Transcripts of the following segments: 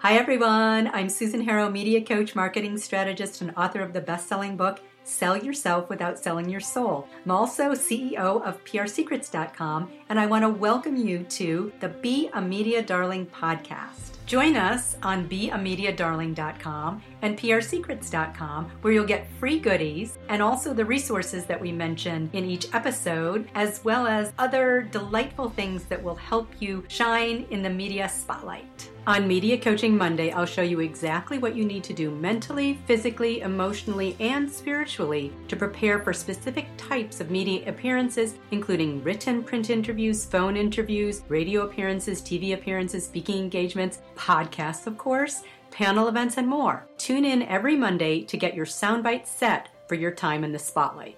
Hi, everyone. I'm Susan Harrow, media coach, marketing strategist, and author of the best selling book, Sell Yourself Without Selling Your Soul. I'm also CEO of PRSecrets.com, and I want to welcome you to the Be a Media Darling podcast. Join us on beamediadarling.com and prsecrets.com, where you'll get free goodies and also the resources that we mention in each episode, as well as other delightful things that will help you shine in the media spotlight. On Media Coaching Monday, I'll show you exactly what you need to do mentally, physically, emotionally, and spiritually to prepare for specific types of media appearances, including written print interviews, phone interviews, radio appearances, TV appearances, speaking engagements, podcasts, of course, panel events, and more. Tune in every Monday to get your soundbite set for your time in the spotlight.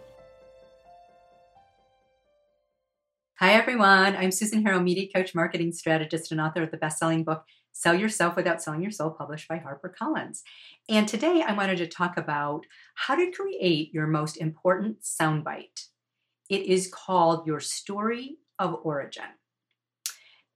Hi, everyone. I'm Susan Harrow, media coach, marketing strategist, and author of the best selling book. Sell Yourself Without Selling Your Soul, published by HarperCollins. And today I wanted to talk about how to create your most important soundbite. It is called Your Story of Origin.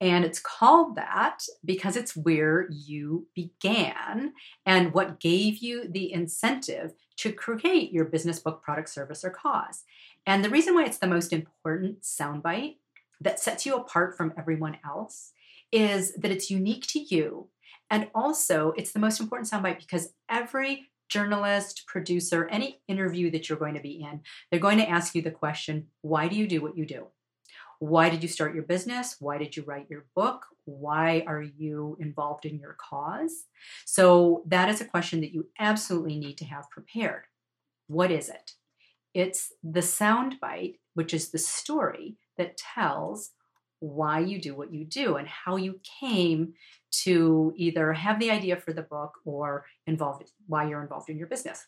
And it's called that because it's where you began and what gave you the incentive to create your business book, product, service, or cause. And the reason why it's the most important soundbite that sets you apart from everyone else is that it's unique to you. And also, it's the most important soundbite because every journalist, producer, any interview that you're going to be in, they're going to ask you the question why do you do what you do? Why did you start your business? Why did you write your book? Why are you involved in your cause? So, that is a question that you absolutely need to have prepared. What is it? It's the soundbite, which is the story that tells why you do what you do and how you came to either have the idea for the book or involved why you're involved in your business.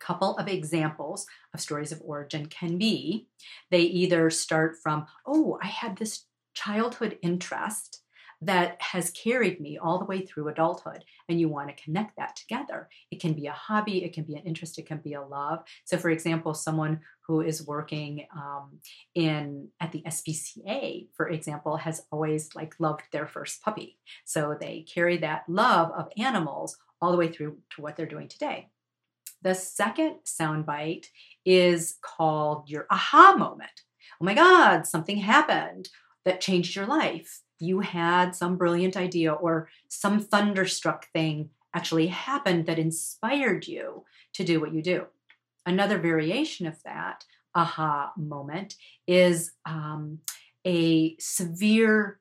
Couple of examples of stories of origin can be. They either start from, oh, I had this childhood interest that has carried me all the way through adulthood and you want to connect that together. It can be a hobby it can be an interest it can be a love. So for example someone who is working um, in at the spca for example has always like loved their first puppy. So they carry that love of animals all the way through to what they're doing today the second soundbite is called your aha moment oh my god something happened that changed your life you had some brilliant idea or some thunderstruck thing actually happened that inspired you to do what you do. Another variation of that aha moment is um, a severe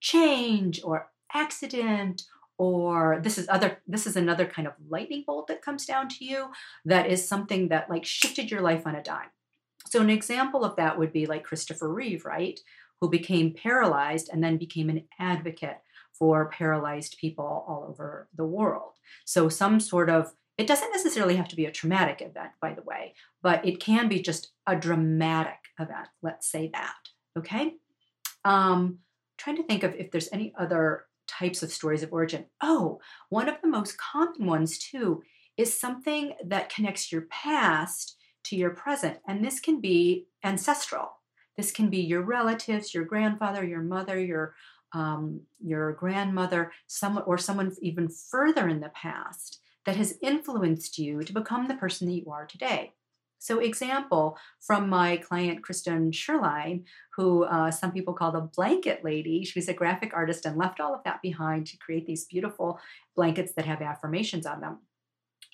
change or accident or this is other this is another kind of lightning bolt that comes down to you that is something that like shifted your life on a dime so an example of that would be like christopher reeve right who became paralyzed and then became an advocate for paralyzed people all over the world. So, some sort of, it doesn't necessarily have to be a traumatic event, by the way, but it can be just a dramatic event. Let's say that. Okay. Um, trying to think of if there's any other types of stories of origin. Oh, one of the most common ones, too, is something that connects your past to your present. And this can be ancestral. This can be your relatives, your grandfather, your mother, your um, your grandmother, someone or someone even further in the past that has influenced you to become the person that you are today. So, example from my client Kristen Sherline, who uh, some people call the blanket lady. She was a graphic artist and left all of that behind to create these beautiful blankets that have affirmations on them.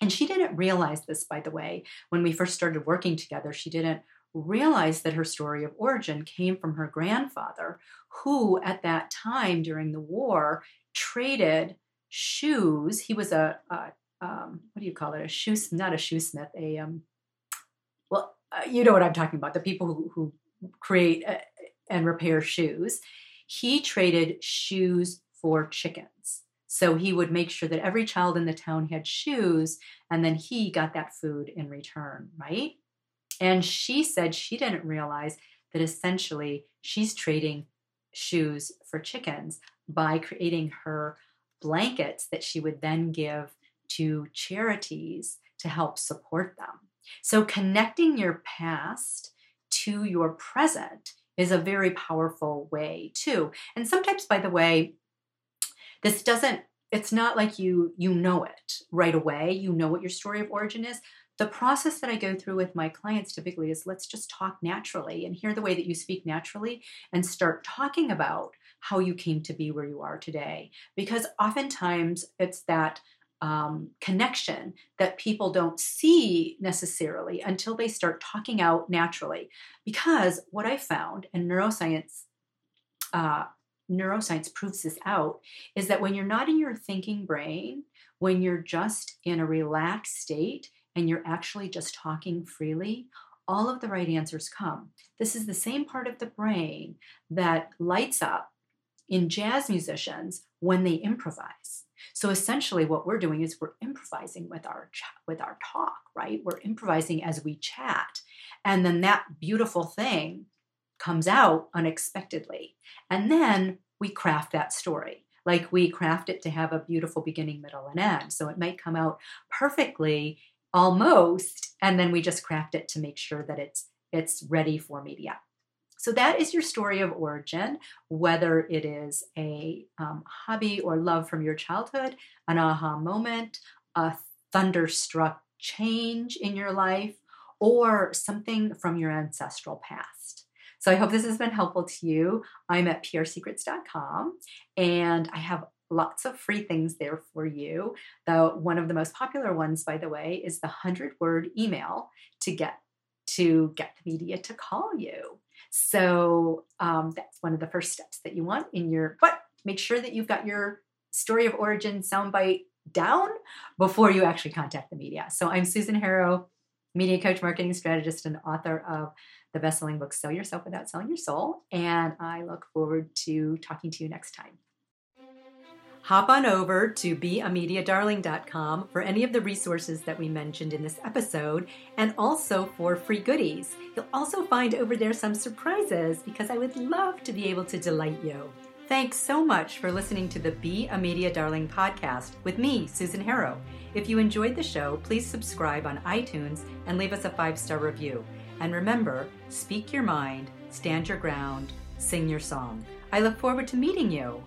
And she didn't realize this, by the way, when we first started working together. She didn't realized that her story of origin came from her grandfather, who at that time during the war traded shoes. He was a, a um, what do you call it? A shoe, not a shoesmith, a um, well, uh, you know what I'm talking about. The people who, who create uh, and repair shoes. He traded shoes for chickens. So he would make sure that every child in the town had shoes, and then he got that food in return, right? And she said she didn't realize that essentially she's trading shoes for chickens by creating her blankets that she would then give to charities to help support them. So, connecting your past to your present is a very powerful way, too. And sometimes, by the way, this doesn't it's not like you you know it right away. You know what your story of origin is. The process that I go through with my clients typically is let's just talk naturally and hear the way that you speak naturally and start talking about how you came to be where you are today. Because oftentimes it's that um, connection that people don't see necessarily until they start talking out naturally. Because what I found, and neuroscience uh, neuroscience proves this out, is that when you're not in your thinking brain, when you're just in a relaxed state and you're actually just talking freely, all of the right answers come. This is the same part of the brain that lights up in jazz musicians when they improvise. So essentially what we're doing is we're improvising with our with our talk, right? We're improvising as we chat. And then that beautiful thing comes out unexpectedly. And then we craft that story. Like we craft it to have a beautiful beginning, middle, and end. So it might come out perfectly almost, and then we just craft it to make sure that it's it's ready for media. So that is your story of origin, whether it is a um, hobby or love from your childhood, an aha moment, a thunderstruck change in your life, or something from your ancestral past. So I hope this has been helpful to you. I'm at prsecrets.com and I have lots of free things there for you. The one of the most popular ones, by the way, is the 100 word email to get to get the media to call you. So um, that's one of the first steps that you want in your, but make sure that you've got your story of origin soundbite down before you actually contact the media. So I'm Susan Harrow, media coach, marketing strategist, and author of the best-selling book Sell Yourself Without Selling Your Soul. And I look forward to talking to you next time. Hop on over to beamediadarling.com for any of the resources that we mentioned in this episode and also for free goodies. You'll also find over there some surprises because I would love to be able to delight you. Thanks so much for listening to the Be a Media Darling podcast with me, Susan Harrow. If you enjoyed the show, please subscribe on iTunes and leave us a five star review. And remember, speak your mind, stand your ground, sing your song. I look forward to meeting you.